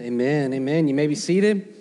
Amen. Amen. You may be seated.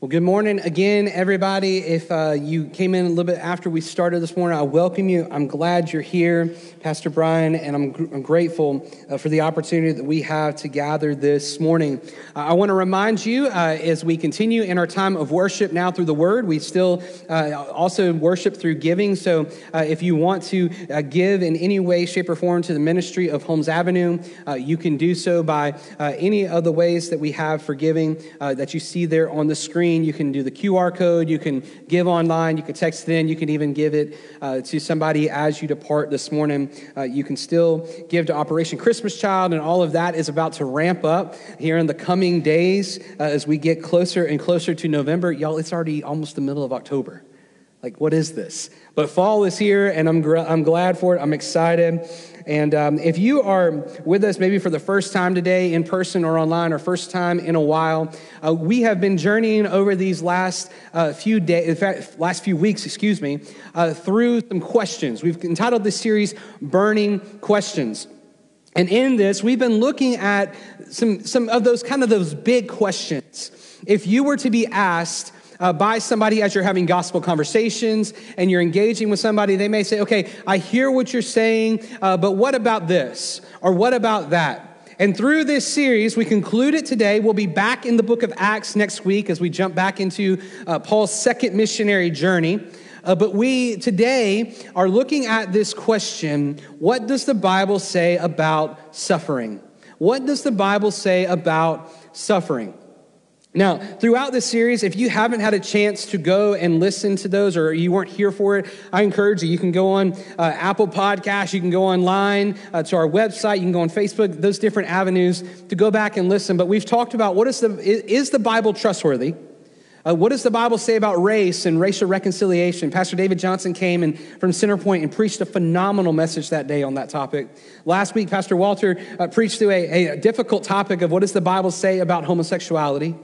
Well, good morning again, everybody. If uh, you came in a little bit after we started this morning, I welcome you. I'm glad you're here, Pastor Brian, and I'm, gr- I'm grateful uh, for the opportunity that we have to gather this morning. Uh, I want to remind you uh, as we continue in our time of worship now through the Word, we still uh, also worship through giving. So uh, if you want to give in any way, shape, or form to the ministry of Holmes Avenue, you can do so by any of the ways that we have for giving that you see there on the screen screen. You can do the QR code. You can give online. You can text it in. You can even give it uh, to somebody as you depart this morning. Uh, you can still give to Operation Christmas Child, and all of that is about to ramp up here in the coming days uh, as we get closer and closer to November. Y'all, it's already almost the middle of October. Like, what is this? But fall is here, and I'm, gr- I'm glad for it. I'm excited. And um, if you are with us maybe for the first time today, in person or online, or first time in a while, uh, we have been journeying over these last uh, few days, in fact, last few weeks, excuse me, uh, through some questions. We've entitled this series "Burning Questions." And in this, we've been looking at some, some of those kind of those big questions. If you were to be asked, uh, by somebody as you're having gospel conversations and you're engaging with somebody, they may say, okay, I hear what you're saying, uh, but what about this? Or what about that? And through this series, we conclude it today. We'll be back in the book of Acts next week as we jump back into uh, Paul's second missionary journey. Uh, but we today are looking at this question what does the Bible say about suffering? What does the Bible say about suffering? Now, throughout this series, if you haven't had a chance to go and listen to those or you weren't here for it, I encourage you. You can go on uh, Apple Podcasts, you can go online uh, to our website, you can go on Facebook, those different avenues to go back and listen. But we've talked about what is the, is the Bible trustworthy? Uh, what does the Bible say about race and racial reconciliation? Pastor David Johnson came and, from Centerpoint and preached a phenomenal message that day on that topic. Last week, Pastor Walter uh, preached through a, a difficult topic of what does the Bible say about homosexuality?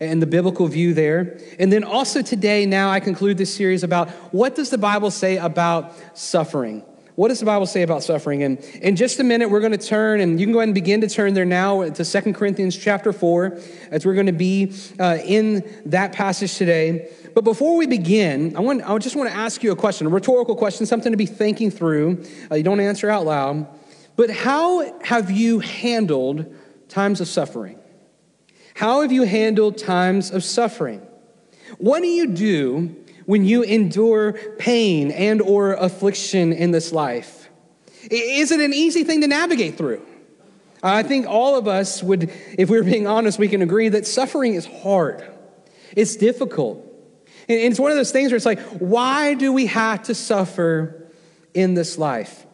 And the biblical view there. And then also today, now I conclude this series about what does the Bible say about suffering? What does the Bible say about suffering? And in just a minute, we're going to turn, and you can go ahead and begin to turn there now to Second Corinthians chapter 4, as we're going to be uh, in that passage today. But before we begin, I, want, I just want to ask you a question, a rhetorical question, something to be thinking through. Uh, you don't answer out loud. But how have you handled times of suffering? How have you handled times of suffering? What do you do when you endure pain and or affliction in this life? Is it an easy thing to navigate through? I think all of us would, if we are being honest, we can agree that suffering is hard. It's difficult. And it's one of those things where it's like, why do we have to suffer in this life?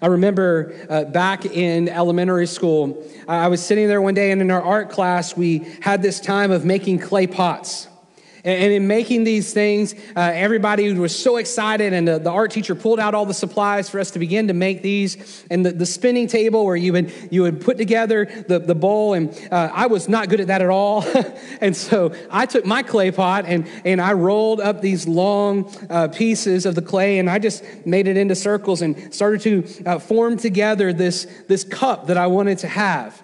I remember uh, back in elementary school, I was sitting there one day, and in our art class, we had this time of making clay pots. And in making these things, uh, everybody was so excited, and the, the, art teacher pulled out all the supplies for us to begin to make these. And the, the spinning table where you would, you would put together the, the bowl, and uh, I was not good at that at all. and so I took my clay pot and, and I rolled up these long uh, pieces of the clay, and I just made it into circles and started to uh, form together this, this cup that I wanted to have.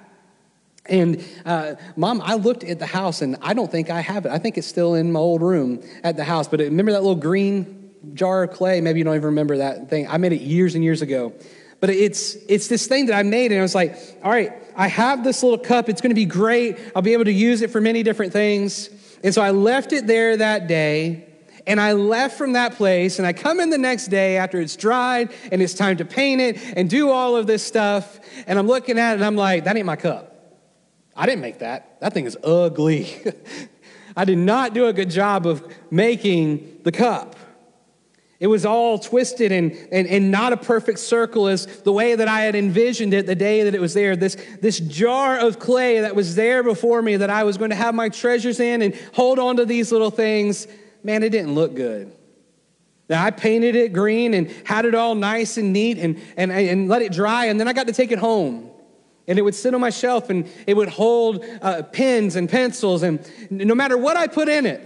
And uh, mom, I looked at the house and I don't think I have it. I think it's still in my old room at the house. But remember that little green jar of clay? Maybe you don't even remember that thing. I made it years and years ago. But it's, it's this thing that I made, and I was like, all right, I have this little cup. It's going to be great. I'll be able to use it for many different things. And so I left it there that day, and I left from that place, and I come in the next day after it's dried, and it's time to paint it and do all of this stuff. And I'm looking at it, and I'm like, that ain't my cup. I didn't make that. That thing is ugly. I did not do a good job of making the cup. It was all twisted and, and, and not a perfect circle as the way that I had envisioned it the day that it was there. This, this jar of clay that was there before me that I was going to have my treasures in and hold on to these little things. Man, it didn't look good. Now, I painted it green and had it all nice and neat and, and, and let it dry, and then I got to take it home. And it would sit on my shelf and it would hold uh, pens and pencils. And no matter what I put in it,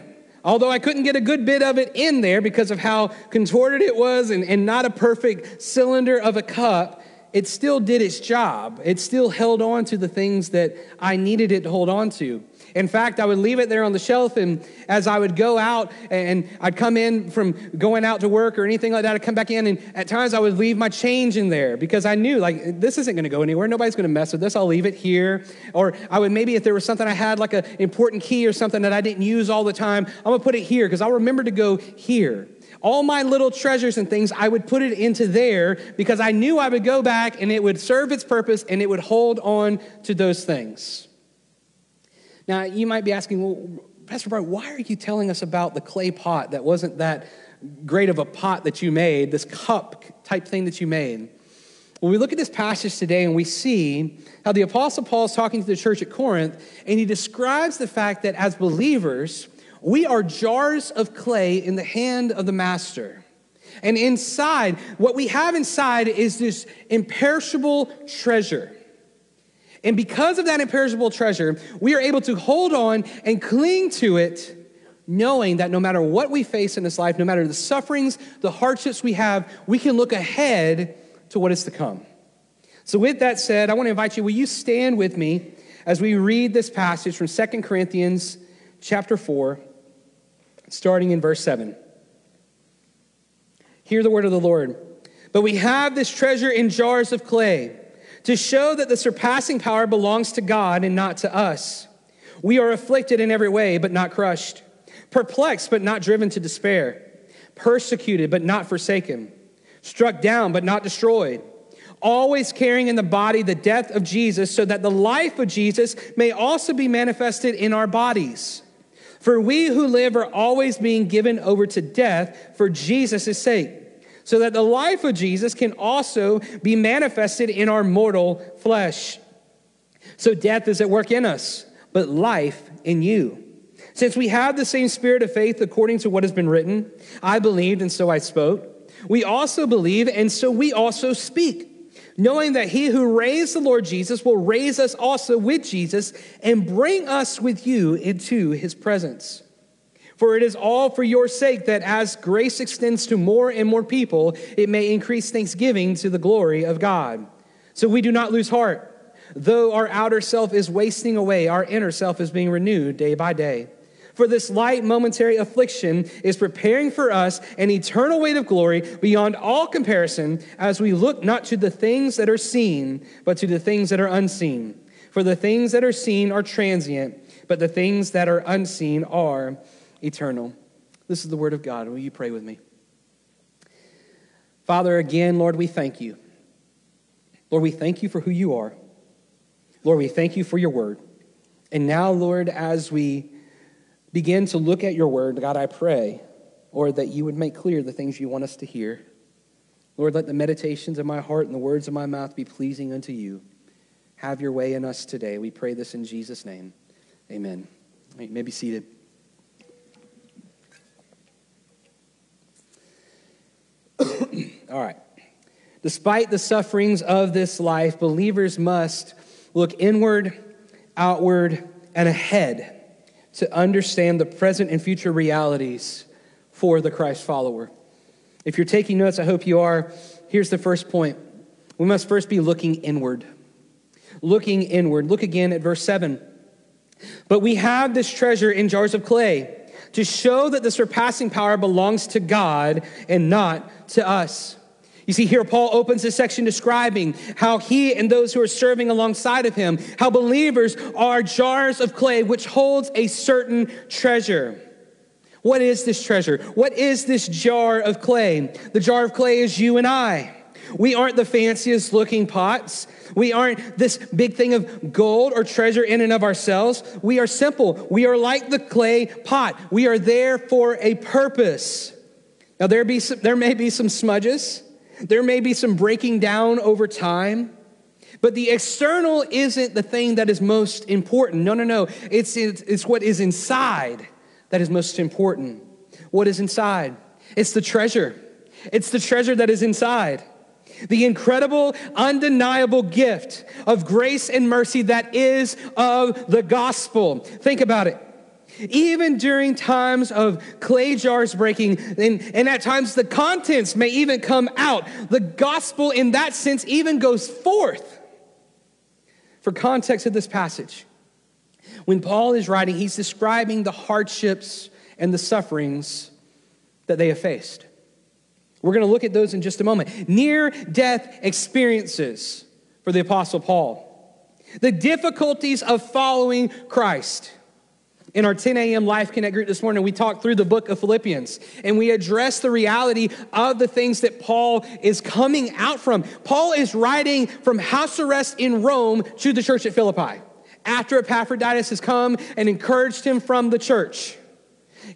although I couldn't get a good bit of it in there because of how contorted it was and, and not a perfect cylinder of a cup, it still did its job. It still held on to the things that I needed it to hold on to. In fact, I would leave it there on the shelf, and as I would go out and I'd come in from going out to work or anything like that, I'd come back in, and at times I would leave my change in there because I knew, like, this isn't going to go anywhere. Nobody's going to mess with this. I'll leave it here. Or I would maybe, if there was something I had, like an important key or something that I didn't use all the time, I'm going to put it here because I'll remember to go here. All my little treasures and things, I would put it into there because I knew I would go back and it would serve its purpose and it would hold on to those things. Now, you might be asking, well, Pastor Brian, why are you telling us about the clay pot that wasn't that great of a pot that you made, this cup type thing that you made? Well, we look at this passage today and we see how the Apostle Paul is talking to the church at Corinth, and he describes the fact that as believers, we are jars of clay in the hand of the master. And inside, what we have inside is this imperishable treasure. And because of that imperishable treasure, we are able to hold on and cling to it, knowing that no matter what we face in this life, no matter the sufferings, the hardships we have, we can look ahead to what is to come. So, with that said, I want to invite you, will you stand with me as we read this passage from Second Corinthians chapter 4, starting in verse 7. Hear the word of the Lord. But we have this treasure in jars of clay to show that the surpassing power belongs to God and not to us. We are afflicted in every way, but not crushed, perplexed, but not driven to despair, persecuted, but not forsaken, struck down, but not destroyed, always carrying in the body the death of Jesus, so that the life of Jesus may also be manifested in our bodies. For we who live are always being given over to death for Jesus' sake so that the life of Jesus can also be manifested in our mortal flesh. So death is at work in us, but life in you. Since we have the same spirit of faith according to what has been written, I believed and so I spoke. We also believe and so we also speak, knowing that he who raised the Lord Jesus will raise us also with Jesus and bring us with you into his presence. For it is all for your sake that as grace extends to more and more people, it may increase thanksgiving to the glory of God. So we do not lose heart. Though our outer self is wasting away, our inner self is being renewed day by day. For this light momentary affliction is preparing for us an eternal weight of glory beyond all comparison as we look not to the things that are seen, but to the things that are unseen. For the things that are seen are transient, but the things that are unseen are eternal. This is the word of God. Will you pray with me? Father, again, Lord, we thank you. Lord, we thank you for who you are. Lord, we thank you for your word. And now, Lord, as we begin to look at your word, God, I pray, Lord, that you would make clear the things you want us to hear. Lord, let the meditations of my heart and the words of my mouth be pleasing unto you. Have your way in us today. We pray this in Jesus' name. Amen. You may be seated. All right. Despite the sufferings of this life, believers must look inward, outward, and ahead to understand the present and future realities for the Christ follower. If you're taking notes, I hope you are. Here's the first point we must first be looking inward. Looking inward. Look again at verse 7. But we have this treasure in jars of clay to show that the surpassing power belongs to God and not to us. You see, here Paul opens this section describing how he and those who are serving alongside of him, how believers are jars of clay which holds a certain treasure. What is this treasure? What is this jar of clay? The jar of clay is you and I. We aren't the fanciest looking pots. We aren't this big thing of gold or treasure in and of ourselves. We are simple. We are like the clay pot. We are there for a purpose. Now, there, be some, there may be some smudges, there may be some breaking down over time. But the external isn't the thing that is most important. No, no, no. It's, it's, it's what is inside that is most important. What is inside? It's the treasure. It's the treasure that is inside the incredible, undeniable gift of grace and mercy that is of the gospel. Think about it. Even during times of clay jars breaking, and, and at times the contents may even come out, the gospel in that sense even goes forth. For context of this passage, when Paul is writing, he's describing the hardships and the sufferings that they have faced. We're going to look at those in just a moment. Near death experiences for the Apostle Paul, the difficulties of following Christ. In our 10 a.m. Life Connect group this morning, we talked through the book of Philippians and we addressed the reality of the things that Paul is coming out from. Paul is writing from house arrest in Rome to the church at Philippi after Epaphroditus has come and encouraged him from the church.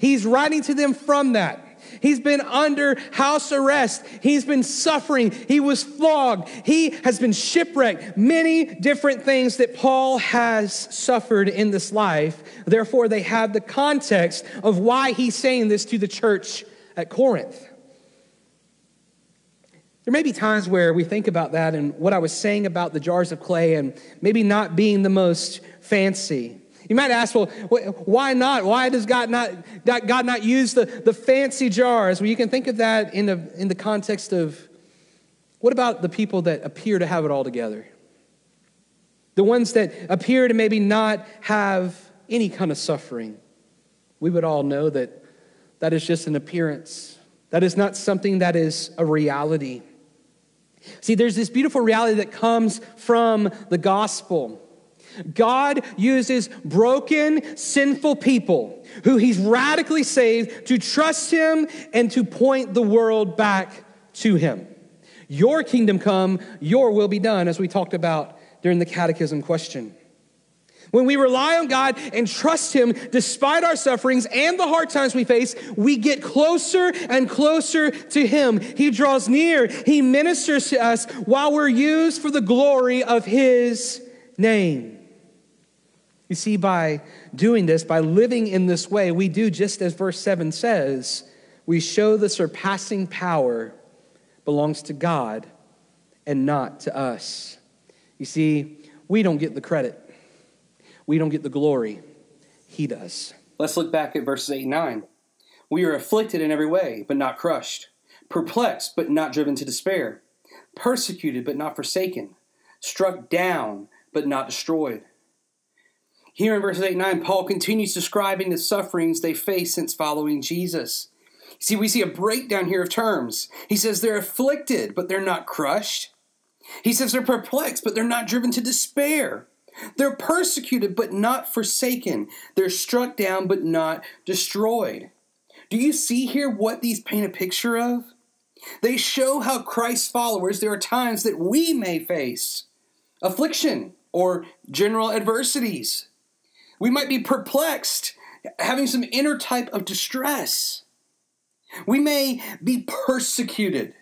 He's writing to them from that. He's been under house arrest. He's been suffering. He was flogged. He has been shipwrecked. Many different things that Paul has suffered in this life. Therefore, they have the context of why he's saying this to the church at Corinth. There may be times where we think about that and what I was saying about the jars of clay and maybe not being the most fancy. You might ask, well, why not? Why does God not, God not use the, the fancy jars? Well, you can think of that in the, in the context of what about the people that appear to have it all together? The ones that appear to maybe not have any kind of suffering. We would all know that that is just an appearance, that is not something that is a reality. See, there's this beautiful reality that comes from the gospel. God uses broken, sinful people who he's radically saved to trust him and to point the world back to him. Your kingdom come, your will be done, as we talked about during the catechism question. When we rely on God and trust Him despite our sufferings and the hard times we face, we get closer and closer to Him. He draws near, He ministers to us while we're used for the glory of His name. You see, by doing this, by living in this way, we do just as verse 7 says, we show the surpassing power belongs to God and not to us. You see, we don't get the credit, we don't get the glory. He does. Let's look back at verses 8 and 9. We are afflicted in every way, but not crushed, perplexed, but not driven to despair, persecuted, but not forsaken, struck down, but not destroyed here in verses 8 and 9, Paul continues describing the sufferings they face since following Jesus. See, we see a breakdown here of terms. He says they're afflicted, but they're not crushed. He says they're perplexed, but they're not driven to despair. They're persecuted, but not forsaken. They're struck down, but not destroyed. Do you see here what these paint a picture of? They show how Christ's followers, there are times that we may face affliction or general adversities. We might be perplexed, having some inner type of distress. We may be persecuted,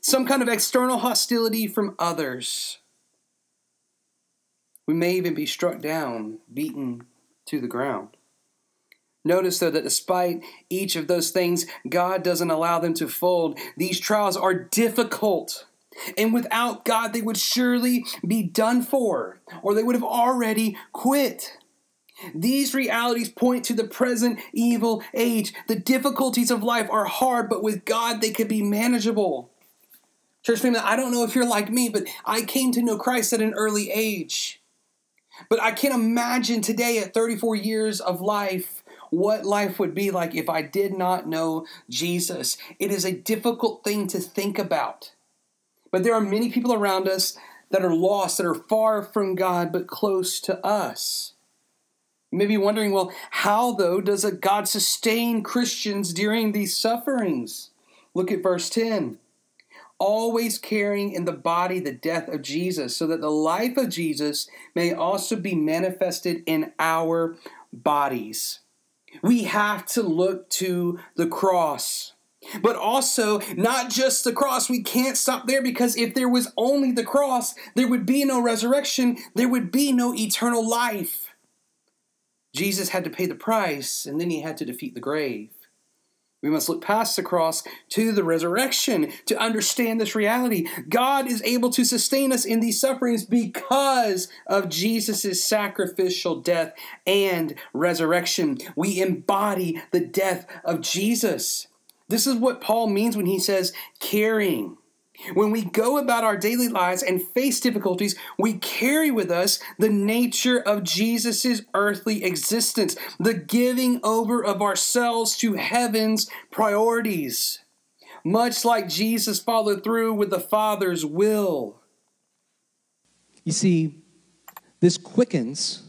some kind of external hostility from others. We may even be struck down, beaten to the ground. Notice, though, that despite each of those things, God doesn't allow them to fold. These trials are difficult. And without God, they would surely be done for, or they would have already quit. These realities point to the present evil age. The difficulties of life are hard, but with God they can be manageable. Church family, I don't know if you're like me, but I came to know Christ at an early age. But I can't imagine today at 34 years of life what life would be like if I did not know Jesus. It is a difficult thing to think about. But there are many people around us that are lost, that are far from God, but close to us. You may be wondering, well, how though does God sustain Christians during these sufferings? Look at verse 10. Always carrying in the body the death of Jesus, so that the life of Jesus may also be manifested in our bodies. We have to look to the cross. But also, not just the cross. We can't stop there because if there was only the cross, there would be no resurrection, there would be no eternal life. Jesus had to pay the price, and then he had to defeat the grave. We must look past the cross to the resurrection to understand this reality. God is able to sustain us in these sufferings because of Jesus' sacrificial death and resurrection. We embody the death of Jesus. This is what Paul means when he says carrying. When we go about our daily lives and face difficulties, we carry with us the nature of Jesus' earthly existence, the giving over of ourselves to heaven's priorities, much like Jesus followed through with the Father's will. You see, this quickens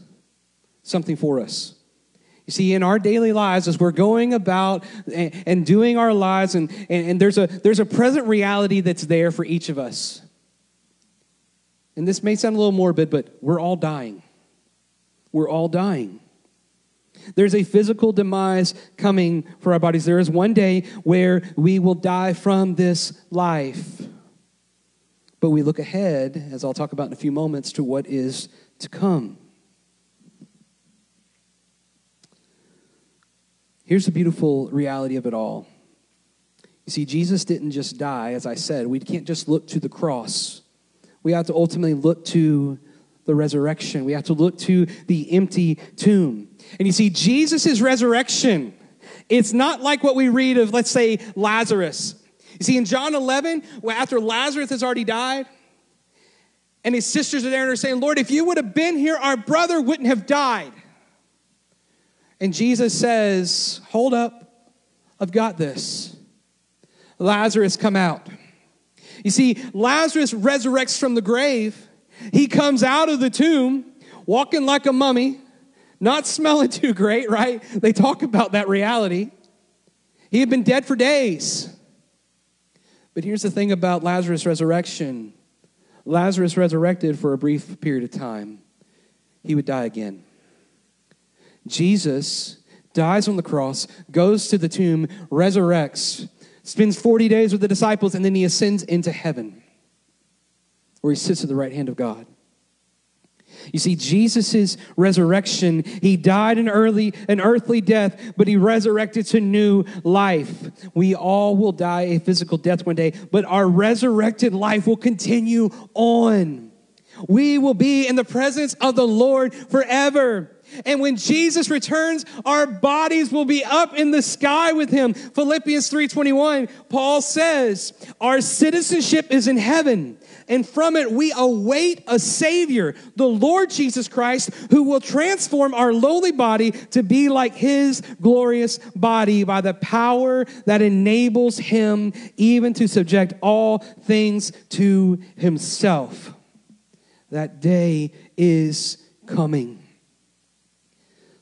something for us. You see, in our daily lives, as we're going about and, doing our lives, and, and, and there's, a, there's a present reality that's there for each of us. And this may sound a little morbid, but we're all dying. We're all dying. There's a physical demise coming for our bodies. There is one day where we will die from this life. But we look ahead, as I'll talk about in a few moments, to what is to come. Here's the beautiful reality of it all. You see, Jesus didn't just die, as I said. We can't just look to the cross. We have to ultimately look to the resurrection. We have to look to the empty tomb. And you see, Jesus' resurrection, it's not like what we read of, let's say, Lazarus. You see, in John 11, after Lazarus has already died, and his sisters are there and are saying, Lord, if you would have been here, our brother wouldn't have died. And Jesus says, Hold up, I've got this. Lazarus, come out. You see, Lazarus resurrects from the grave. He comes out of the tomb walking like a mummy, not smelling too great, right? They talk about that reality. He had been dead for days. But here's the thing about Lazarus' resurrection Lazarus resurrected for a brief period of time, he would die again. Jesus dies on the cross, goes to the tomb, resurrects, spends 40 days with the disciples, and then he ascends into heaven, where he sits at the right hand of God. You see, Jesus' resurrection, he died an early, an earthly death, but he resurrected to new life. We all will die a physical death one day, but our resurrected life will continue on. We will be in the presence of the Lord forever. And when Jesus returns, our bodies will be up in the sky with him. Philippians 3:21, Paul says, "Our citizenship is in heaven, and from it we await a savior, the Lord Jesus Christ, who will transform our lowly body to be like his glorious body by the power that enables him even to subject all things to himself." That day is coming.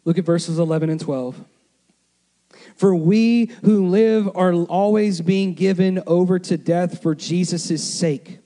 Look at verses 11 and 12. For we who live are always being given over to death for Jesus' sake,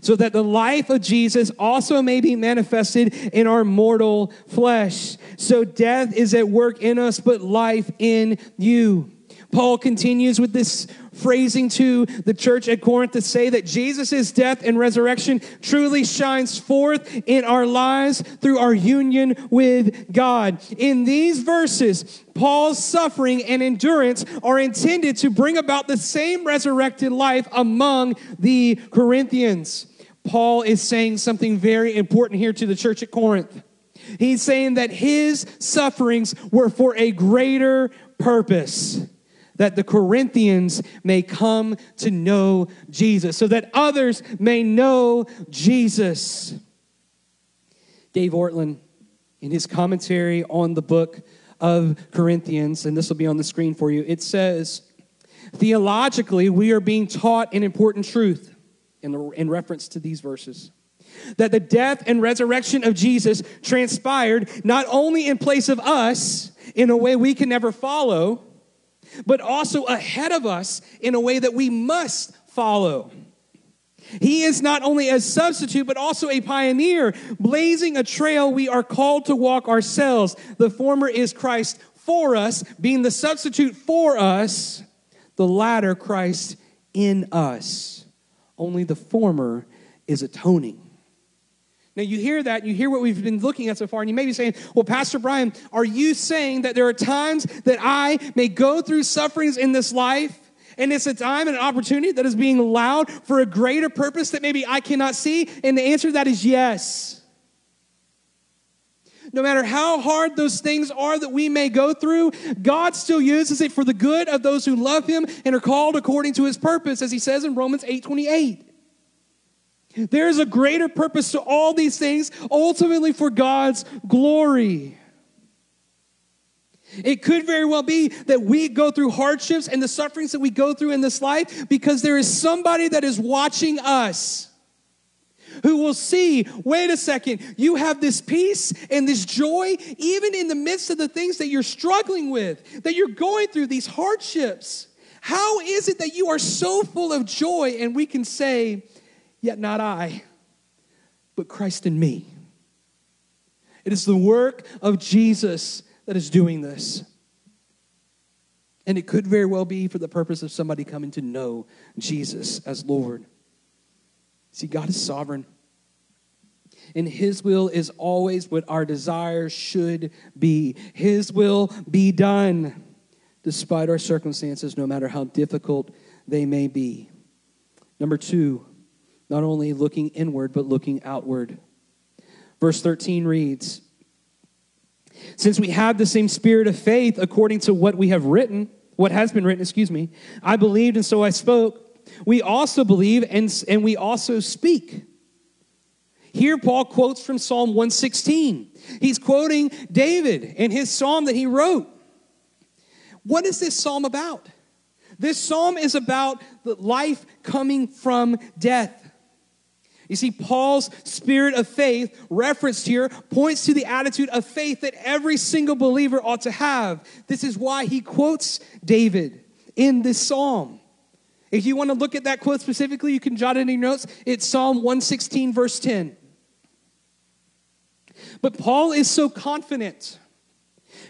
so that the life of Jesus also may be manifested in our mortal flesh. So death is at work in us, but life in you. Paul continues with this phrasing to the church at Corinth to say that Jesus' death and resurrection truly shines forth in our lives through our union with God. In these verses, Paul's suffering and endurance are intended to bring about the same resurrected life among the Corinthians. Paul is saying something very important here to the church at Corinth. He's saying that his sufferings were for a greater purpose that the Corinthians may come to know Jesus, so that others may know Jesus. Dane Ortlund, in his commentary on the book of Corinthians, and this will be on the screen for you, it says, Theologically, we are being taught an important truth in, in reference to these verses that the death and resurrection of Jesus transpired not only in place of us in a way we can never follow, but also ahead of us in a way that we must follow. He is not only a substitute, but also a pioneer, blazing a trail we are called to walk ourselves. The former is Christ for us, being the substitute for us, the latter, Christ in us. Only the former is atoning. Now, you hear that, you hear what we've been looking at so far, and you may be saying, Well, Pastor Brian, are you saying that there are times that I may go through sufferings in this life? And it's a time and an opportunity that is being allowed for a greater purpose that maybe I cannot see? And the answer to that is yes. No matter how hard those things are that we may go through, God still uses it for the good of those who love him and are called according to his purpose, as he says in Romans 8 28. There is a greater purpose to all these things, ultimately for God's glory. It could very well be that we go through hardships and the sufferings that we go through in this life because there is somebody that is watching us who will see wait a second, you have this peace and this joy, even in the midst of the things that you're struggling with, that you're going through these hardships. How is it that you are so full of joy? And we can say, Yet not I, but Christ in me. It is the work of Jesus that is doing this. And it could very well be for the purpose of somebody coming to know Jesus as Lord. See, God is sovereign. And His will is always what our desires should be. His will be done despite our circumstances, no matter how difficult they may be. Number two, not only looking inward, but looking outward. Verse 13 reads Since we have the same spirit of faith according to what we have written, what has been written, excuse me, I believed and so I spoke. We also believe and, and we also speak. Here, Paul quotes from Psalm 116. He's quoting David and his psalm that he wrote. What is this psalm about? This psalm is about the life coming from death. You see, Paul's spirit of faith, referenced here, points to the attitude of faith that every single believer ought to have. This is why he quotes David in this psalm. If you want to look at that quote specifically, you can jot it in your notes. It's Psalm 116, verse 10. But Paul is so confident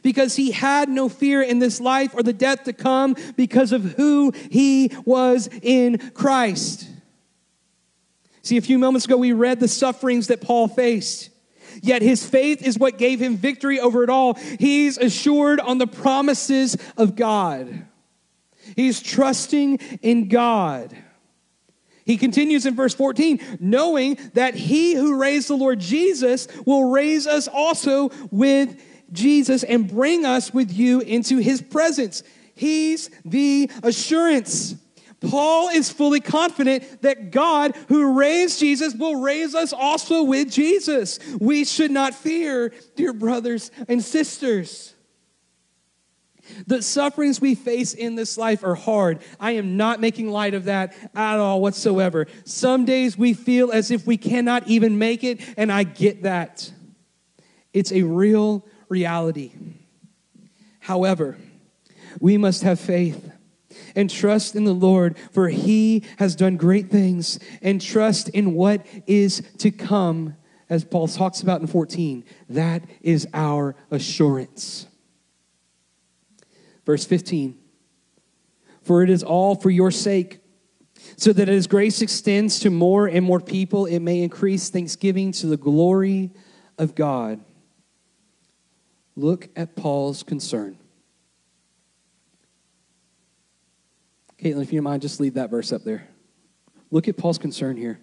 because he had no fear in this life or the death to come because of who he was in Christ. See, a few moments ago, we read the sufferings that Paul faced. Yet his faith is what gave him victory over it all. He's assured on the promises of God. He's trusting in God. He continues in verse 14, knowing that he who raised the Lord Jesus will raise us also with Jesus and bring us with you into his presence. He's the assurance. Paul is fully confident that God, who raised Jesus, will raise us also with Jesus. We should not fear, dear brothers and sisters. The sufferings we face in this life are hard. I am not making light of that at all whatsoever. Some days we feel as if we cannot even make it, and I get that. It's a real reality. However, we must have faith and trust in the Lord, for he has done great things, and trust in what is to come, as Paul talks about in 14. That is our assurance. Verse 15 For it is all for your sake, so that as grace extends to more and more people, it may increase thanksgiving to the glory of God. Look at Paul's concern. Caitlin, if you don't mind, just leave that verse up there. Look at Paul's concern here.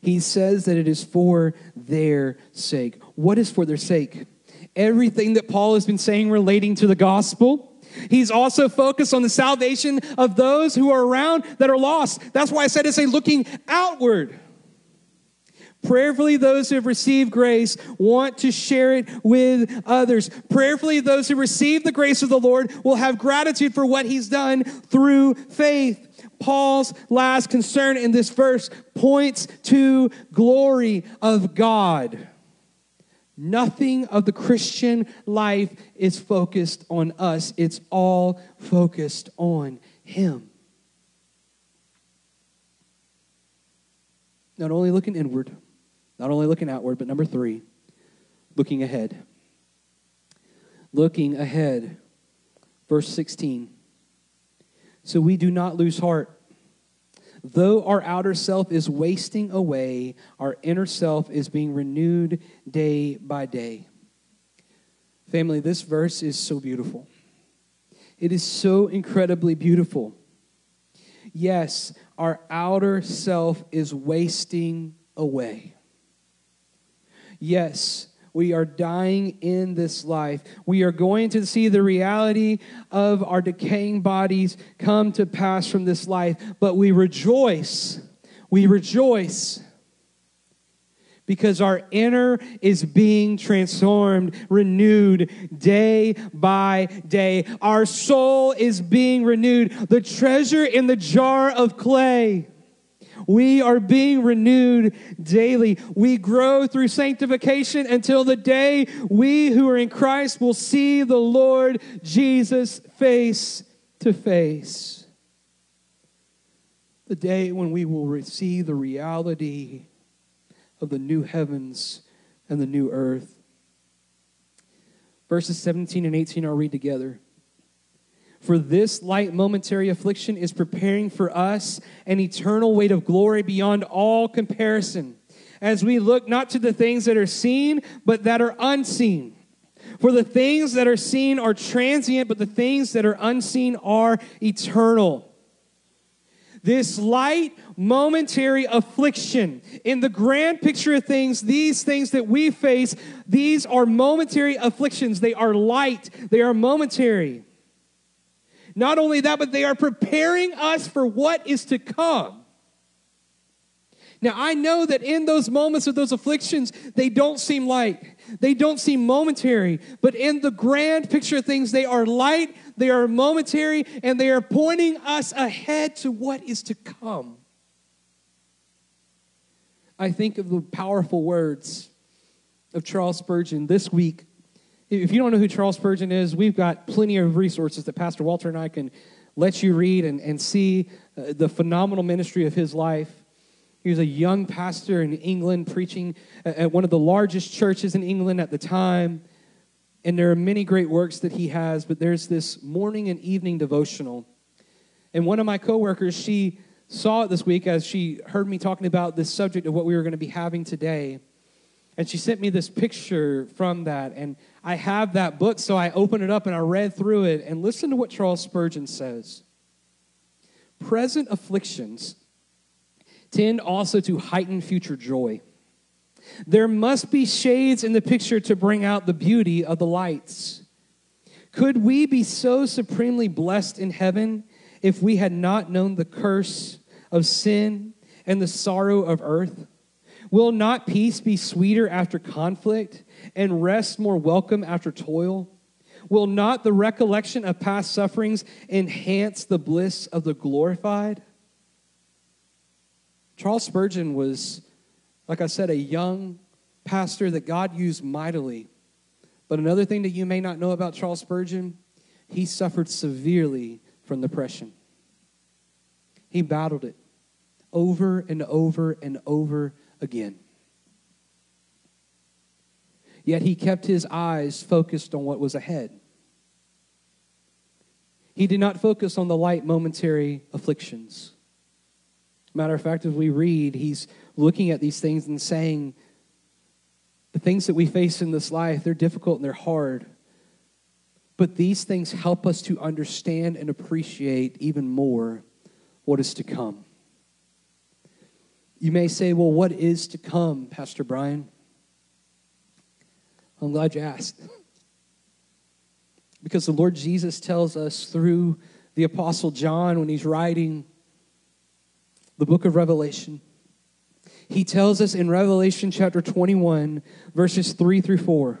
He says that it is for their sake. What is for their sake? Everything that Paul has been saying relating to the gospel. He's also focused on the salvation of those who are around that are lost. That's why I said it's a looking outward. Prayerfully, those who have received grace want to share it with others. Prayerfully, those who receive the grace of the Lord will have gratitude for what he's done through faith. Paul's last concern in this verse points to glory of God. Nothing of the Christian life is focused on us. It's all focused on him. Not only looking inward, not only looking outward, but number three, looking ahead. Looking ahead. Verse 16. So we do not lose heart. Though our outer self is wasting away, our inner self is being renewed day by day. Family, this verse is so beautiful. It is so incredibly beautiful. Yes, our outer self is wasting away. Yes, we are dying in this life. We are going to see the reality of our decaying bodies come to pass from this life, but we rejoice. We rejoice because our inner is being transformed, renewed day by day. Our soul is being renewed. The treasure in the jar of clay we are being renewed daily. We grow through sanctification until the day we who are in Christ will see the Lord Jesus face to face. The day when we will receive the reality of the new heavens and the new earth. Verses 17 and 18 I'll read together. For this light momentary affliction is preparing for us an eternal weight of glory beyond all comparison, as we look not to the things that are seen, but that are unseen. For the things that are seen are transient, but the things that are unseen are eternal. This light, momentary affliction. In the grand picture of things, these things that we face, these are momentary afflictions. They are light, they are momentary. Not only that, but they are preparing us for what is to come. Now, I know that in those moments of those afflictions, they don't seem light. They don't seem momentary. But in the grand picture of things, they are light, they are momentary, and they are pointing us ahead to what is to come. I think of the powerful words of Charles Spurgeon this week if you don't know who Charles Spurgeon is, we've got plenty of resources that Pastor Walter and I can let you read and, and see uh, the phenomenal ministry of his life. He was a young pastor in England preaching at one of the largest churches in England at the time. And there are many great works that he has, but there's this morning and evening devotional. And one of my coworkers, she saw it this week as she heard me talking about this subject of what we were going to be having today. And she sent me this picture from that. And I have that book, so I opened it up and I read through it. And listen to what Charles Spurgeon says Present afflictions tend also to heighten future joy. There must be shades in the picture to bring out the beauty of the lights. Could we be so supremely blessed in heaven if we had not known the curse of sin and the sorrow of earth? Will not peace be sweeter after conflict and rest more welcome after toil? Will not the recollection of past sufferings enhance the bliss of the glorified? Charles Spurgeon was, like I said, a young pastor that God used mightily. But another thing that you may not know about Charles Spurgeon, he suffered severely from depression. He battled it over and over and over again. Yet he kept his eyes focused on what was ahead. He did not focus on the light momentary afflictions. Matter of fact, as we read, he's looking at these things and saying, the things that we face in this life, they're difficult and they're hard. But these things help us to understand and appreciate even more what is to come. You may say, well, what is to come, Pastor Brian? I'm glad you asked. Because the Lord Jesus tells us through the Apostle John when he's writing the book of Revelation. He tells us in Revelation chapter 21, verses 3 through 4.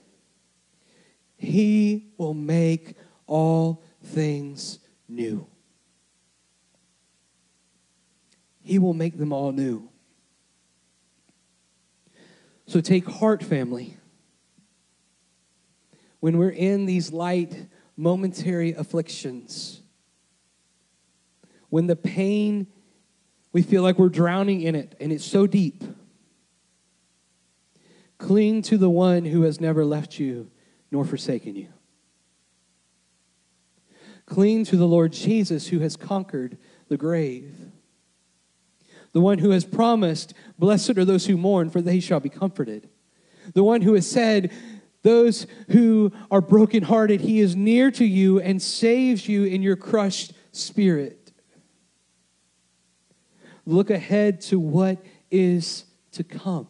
He will make all things new. He will make them all new. So take heart, family. When we're in these light, momentary afflictions, when the pain, we feel like we're drowning in it and it's so deep, cling to the one who has never left you nor forsaken you. Cling to the Lord Jesus who has conquered the grave. The one who has promised, Blessed are those who mourn, for they shall be comforted. The one who has said, Those who are brokenhearted, he is near to you and saves you in your crushed spirit. Look ahead to what is to come.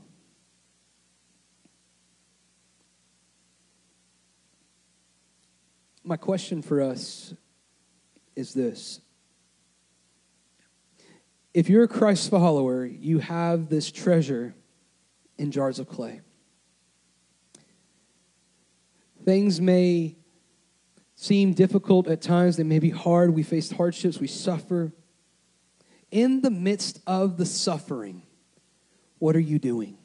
My question for us is this if you're a Christ follower, you have this treasure in jars of clay. Things may seem difficult at times, they may be hard. We face hardships, we suffer. In the midst of the suffering, what are you doing?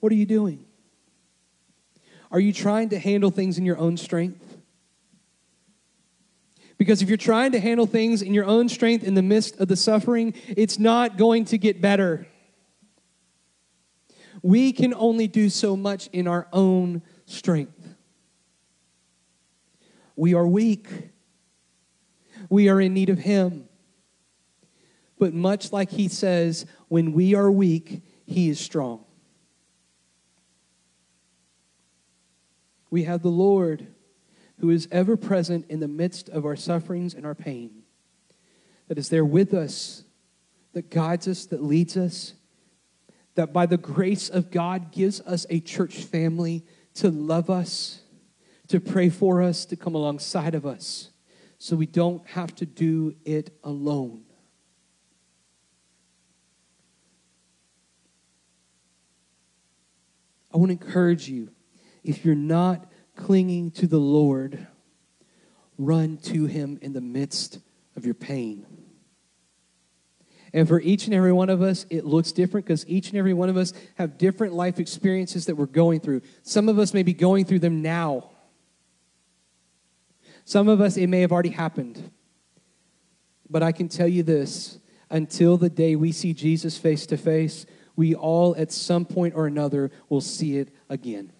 What are you doing? Are you trying to handle things in your own strength? Because if you're trying to handle things in your own strength in the midst of the suffering, it's not going to get better. We can only do so much in our own strength. We are weak. We are in need of Him. But much like He says, when we are weak, He is strong. We have the Lord who is ever present in the midst of our sufferings and our pain, that is there with us, that guides us, that leads us, that by the grace of God gives us a church family to love us, to pray for us, to come alongside of us, so we don't have to do it alone. I want to encourage you if you're not clinging to the Lord, run to Him in the midst of your pain. And for each and every one of us, it looks different because each and every one of us have different life experiences that we're going through. Some of us may be going through them now. Some of us, it may have already happened. But I can tell you this until the day we see Jesus face to face, we all at some point or another will see it again.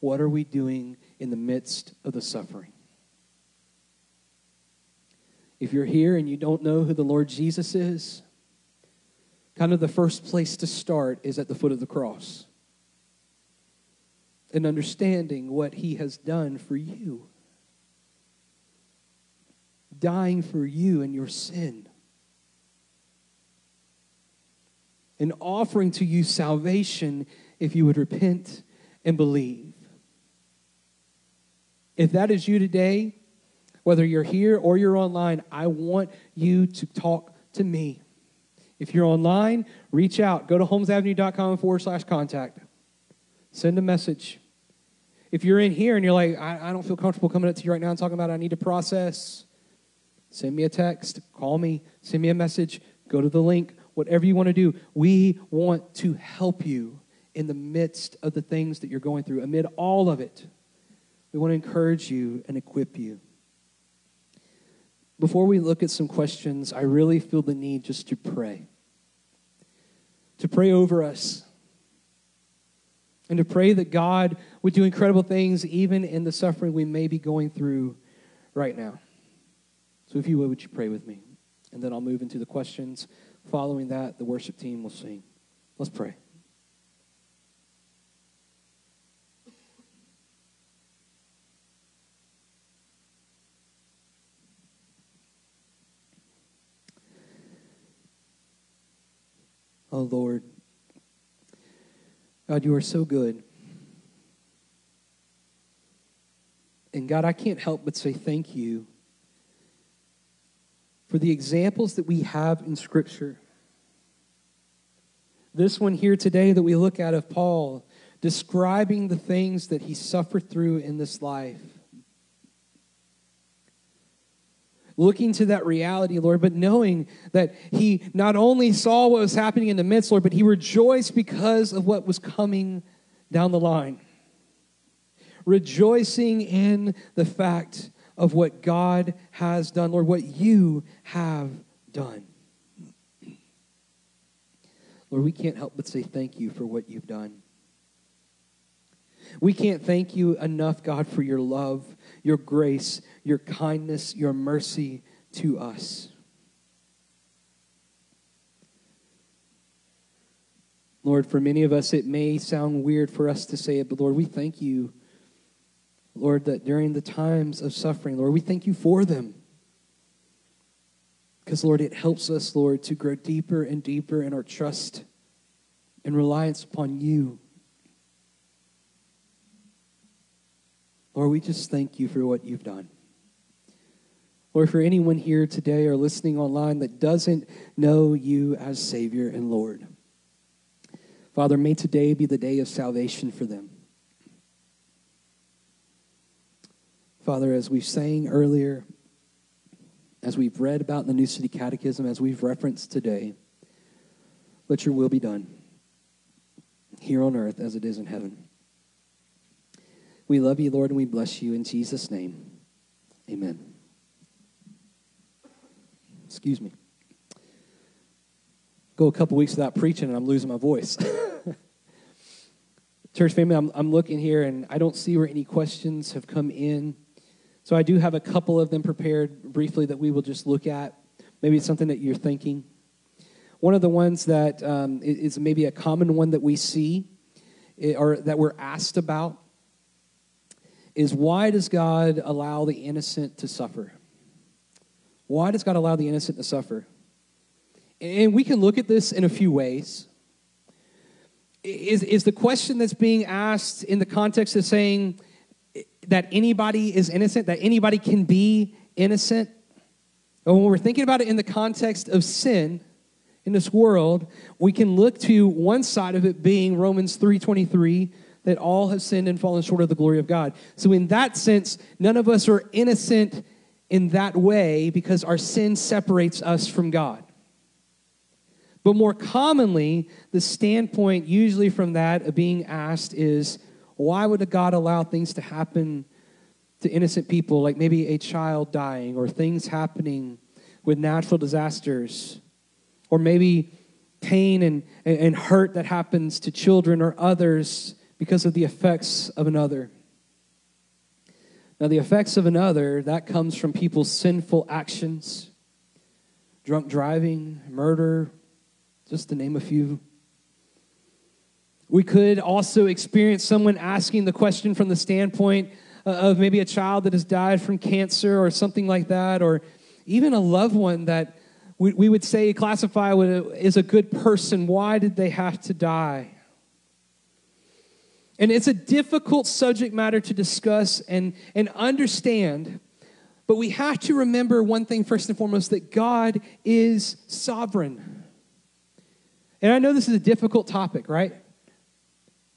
What are we doing in the midst of the suffering? If you're here and you don't know who the Lord Jesus is, kind of the first place to start is at the foot of the cross and understanding what he has done for you, dying for you and your sin, and offering to you salvation if you would repent and believe. If that is you today, whether you're here or you're online, I want you to talk to me. If you're online, reach out. Go to holmesavenue.com forward slash contact. Send a message. If you're in here and you're like, I, I don't feel comfortable coming up to you right now and talking about it, I need to process, send me a text, call me, send me a message, go to the link, whatever you want to do. We want to help you in the midst of the things that you're going through, amid all of it. We want to encourage you and equip you. Before we look at some questions, I really feel the need just to pray. To pray over us. And to pray that God would do incredible things even in the suffering we may be going through right now. So, if you would, would you pray with me? And then I'll move into the questions. Following that, the worship team will sing. Let's pray. Oh Lord. God, you are so good. And God, I can't help but say thank you for the examples that we have in Scripture. This one here today that we look at of Paul describing the things that he suffered through in this life. Looking to that reality, Lord, but knowing that he not only saw what was happening in the midst, Lord, but he rejoiced because of what was coming down the line. Rejoicing in the fact of what God has done, Lord, what you have done. Lord, we can't help but say thank you for what you've done. We can't thank you enough, God, for your love, your grace, your kindness, your mercy to us. Lord, for many of us, it may sound weird for us to say it, but Lord, we thank you, Lord, that during the times of suffering, Lord, we thank you for them. Because, Lord, it helps us, Lord, to grow deeper and deeper in our trust and reliance upon you. Lord, we just thank you for what you've done. Lord, for anyone here today or listening online that doesn't know you as Savior and Lord, Father, may today be the day of salvation for them. Father, as we've sang earlier, as we've read about in the New City Catechism, as we've referenced today, let your will be done here on earth as it is in heaven. We love you, Lord, and we bless you in Jesus' name. Amen. Excuse me. Go a couple weeks without preaching and I'm losing my voice. Church family, I'm, I'm looking here and I don't see where any questions have come in. So I do have a couple of them prepared briefly that we will just look at. Maybe it's something that you're thinking. One of the ones that um, is maybe a common one that we see eh, or that we're asked about is why does God allow the innocent to suffer? Why does God allow the innocent to suffer? And we can look at this in a few ways. Is, is the question that's being asked in the context of saying, that anybody is innocent, that anybody can be innocent. And when we're thinking about it in the context of sin in this world, we can look to one side of it being Romans 3:23 that all have sinned and fallen short of the glory of God. So in that sense, none of us are innocent in that way because our sin separates us from God. But more commonly, the standpoint usually from that of being asked is why would God allow things to happen to innocent people, like maybe a child dying or things happening with natural disasters, or maybe pain and, and hurt that happens to children or others because of the effects of another? Now, the effects of another, that comes from people's sinful actions drunk driving, murder, just to name a few. We could also experience someone asking the question from the standpoint of maybe a child that has died from cancer or something like that, or even a loved one that we, we would say classify as a good person. Why did they have to die? And it's a difficult subject matter to discuss and, and understand, but we have to remember one thing first and foremost that God is sovereign. And I know this is a difficult topic, right?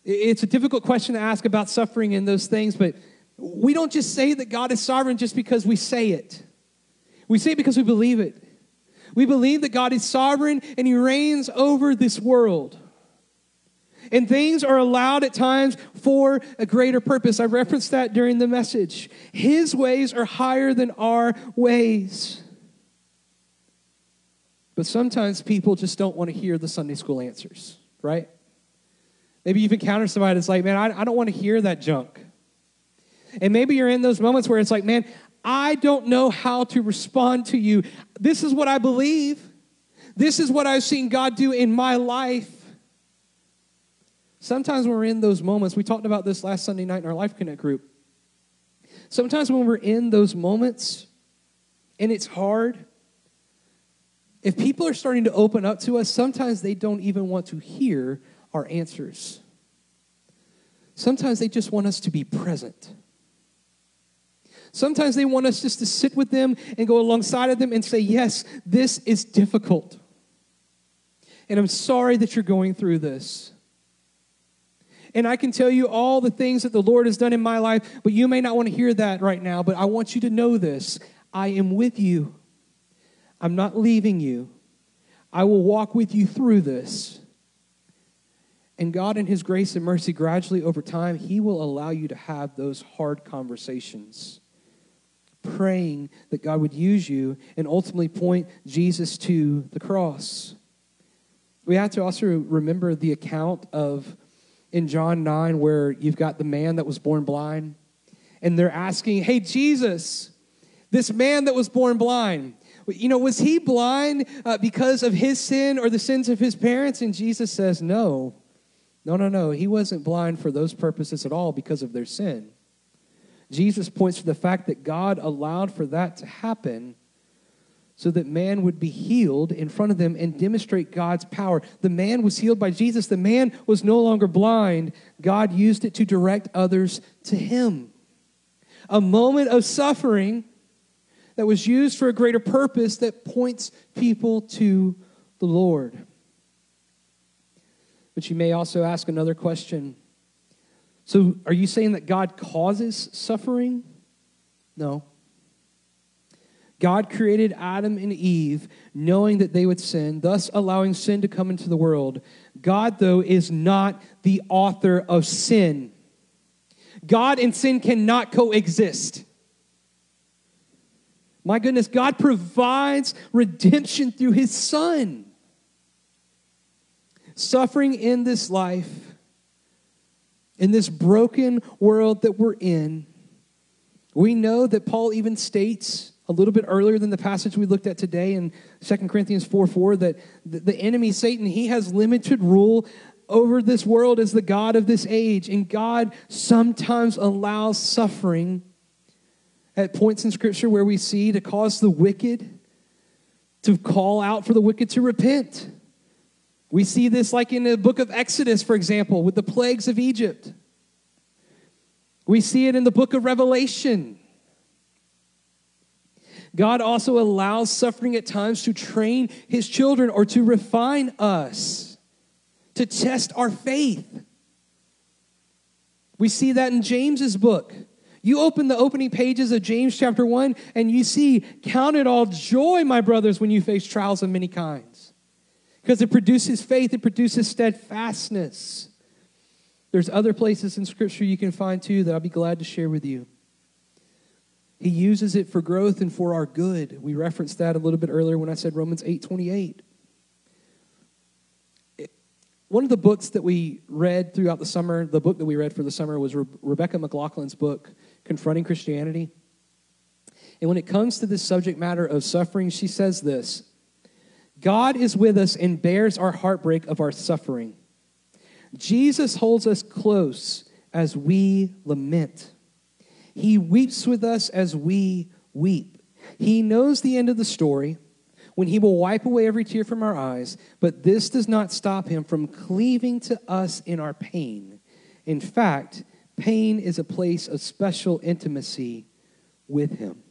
It's a difficult question to ask about suffering and those things, but we don't just say that God is sovereign just because we say it. We say it because we believe it. We believe that God is sovereign and He reigns over this world. And things are allowed at times for a greater purpose. I referenced that during the message. His ways are higher than our ways. But sometimes people just don't want to hear the Sunday school answers, right? Maybe you've encountered somebody that's like, man, I, I don't want to hear that junk. And maybe you're in those moments where it's like, man, I don't know how to respond to you. This is what I believe. This is what I've seen God do in my life. Sometimes when we're in those moments, we talked about this last Sunday night in our Life Connect group. Sometimes when we're in those moments and it's hard, if people are starting to open up to us, sometimes they don't even want to hear our answers. Sometimes they just want us to be present. Sometimes they want us just to sit with them and go alongside of them and say, Yes, this is difficult. And I'm sorry that you're going through this. And I can tell you all the things that the Lord has done in my life, but you may not want to hear that right now. But I want you to know this I am with you. I'm not leaving you. I will walk with you through this. And God, in His grace and mercy, gradually over time, He will allow you to have those hard conversations, praying that God would use you and ultimately point Jesus to the cross. We have to also remember the account of in John 9 where you've got the man that was born blind, and they're asking, Hey, Jesus, this man that was born blind, you know, was he blind uh, because of his sin or the sins of his parents? And Jesus says, No. No, no, no. He wasn't blind for those purposes at all because of their sin. Jesus points to the fact that God allowed for that to happen so that man would be healed in front of them and demonstrate God's power. The man was healed by Jesus. The man was no longer blind. God used it to direct others to him. A moment of suffering that was used for a greater purpose that points people to the Lord. But you may also ask another question. So, are you saying that God causes suffering? No. God created Adam and Eve knowing that they would sin, thus allowing sin to come into the world. God, though, is not the author of sin. God and sin cannot coexist. My goodness, God provides redemption through his Son. Suffering in this life, in this broken world that we're in, we know that Paul even states a little bit earlier than the passage we looked at today in 2 Corinthians 4 4 that the enemy, Satan, he has limited rule over this world as the God of this age. And God sometimes allows suffering at points in Scripture where we see to cause the wicked to call out for the wicked to repent. We see this like in the book of Exodus, for example, with the plagues of Egypt. We see it in the book of Revelation. God also allows suffering at times to train his children or to refine us, to test our faith. We see that in James's book. You open the opening pages of James chapter 1 and you see, Count it all joy, my brothers, when you face trials of many kinds. Because it produces faith, it produces steadfastness. There's other places in Scripture you can find too that I'll be glad to share with you. He uses it for growth and for our good. We referenced that a little bit earlier when I said Romans 8 28 one of the books that we read throughout the summer, the book that we read for the summer was Re- Rebecca McLaughlin's book, Confronting Christianity. And when it comes to this subject matter of suffering, she says this God is with us and bears our heartbreak of our suffering. Jesus holds us close as we lament. He weeps with us as we weep. He knows the end of the story when he will wipe away every tear from our eyes, but this does not stop him from cleaving to us in our pain. In fact, pain is a place of special intimacy with him.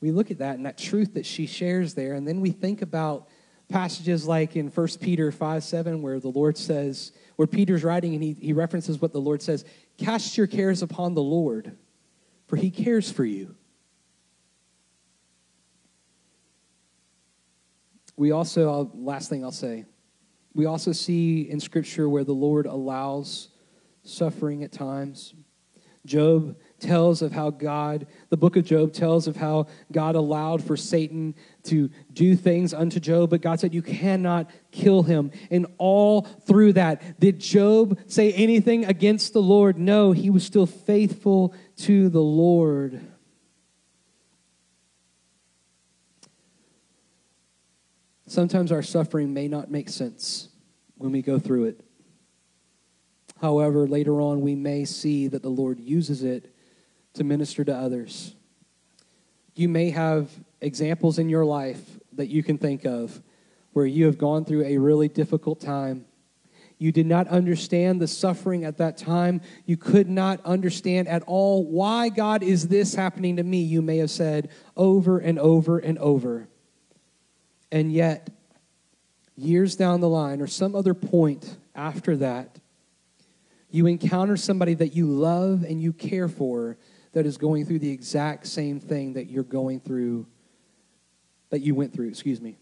We look at that and that truth that she shares there, and then we think about passages like in 1 Peter 5 7, where the Lord says, where Peter's writing and he, he references what the Lord says Cast your cares upon the Lord, for he cares for you. We also, last thing I'll say, we also see in Scripture where the Lord allows suffering at times. Job tells of how God, the book of Job tells of how God allowed for Satan to do things unto Job, but God said, You cannot kill him. And all through that, did Job say anything against the Lord? No, he was still faithful to the Lord. Sometimes our suffering may not make sense when we go through it. However, later on, we may see that the Lord uses it to minister to others. You may have examples in your life that you can think of where you have gone through a really difficult time. You did not understand the suffering at that time. You could not understand at all why God is this happening to me, you may have said over and over and over. And yet, years down the line, or some other point after that, you encounter somebody that you love and you care for that is going through the exact same thing that you're going through, that you went through, excuse me.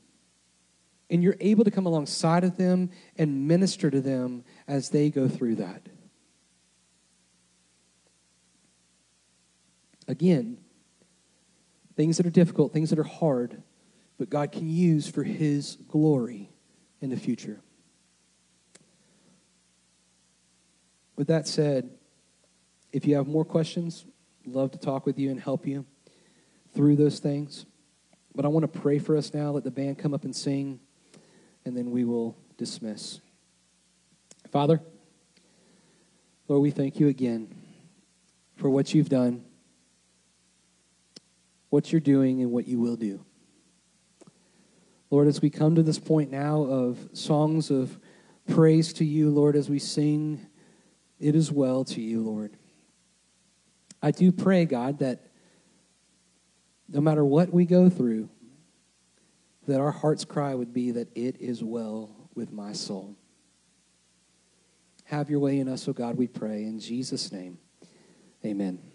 And you're able to come alongside of them and minister to them as they go through that. Again, things that are difficult, things that are hard, but God can use for His glory in the future. With that said, if you have more questions, love to talk with you and help you through those things. But I want to pray for us now. Let the band come up and sing, and then we will dismiss. Father, Lord, we thank you again for what you've done, what you're doing, and what you will do. Lord, as we come to this point now of songs of praise to you, Lord, as we sing, it is well to you, Lord. I do pray, God, that no matter what we go through, that our heart's cry would be that it is well with my soul. Have your way in us, O oh God, we pray. In Jesus' name, amen.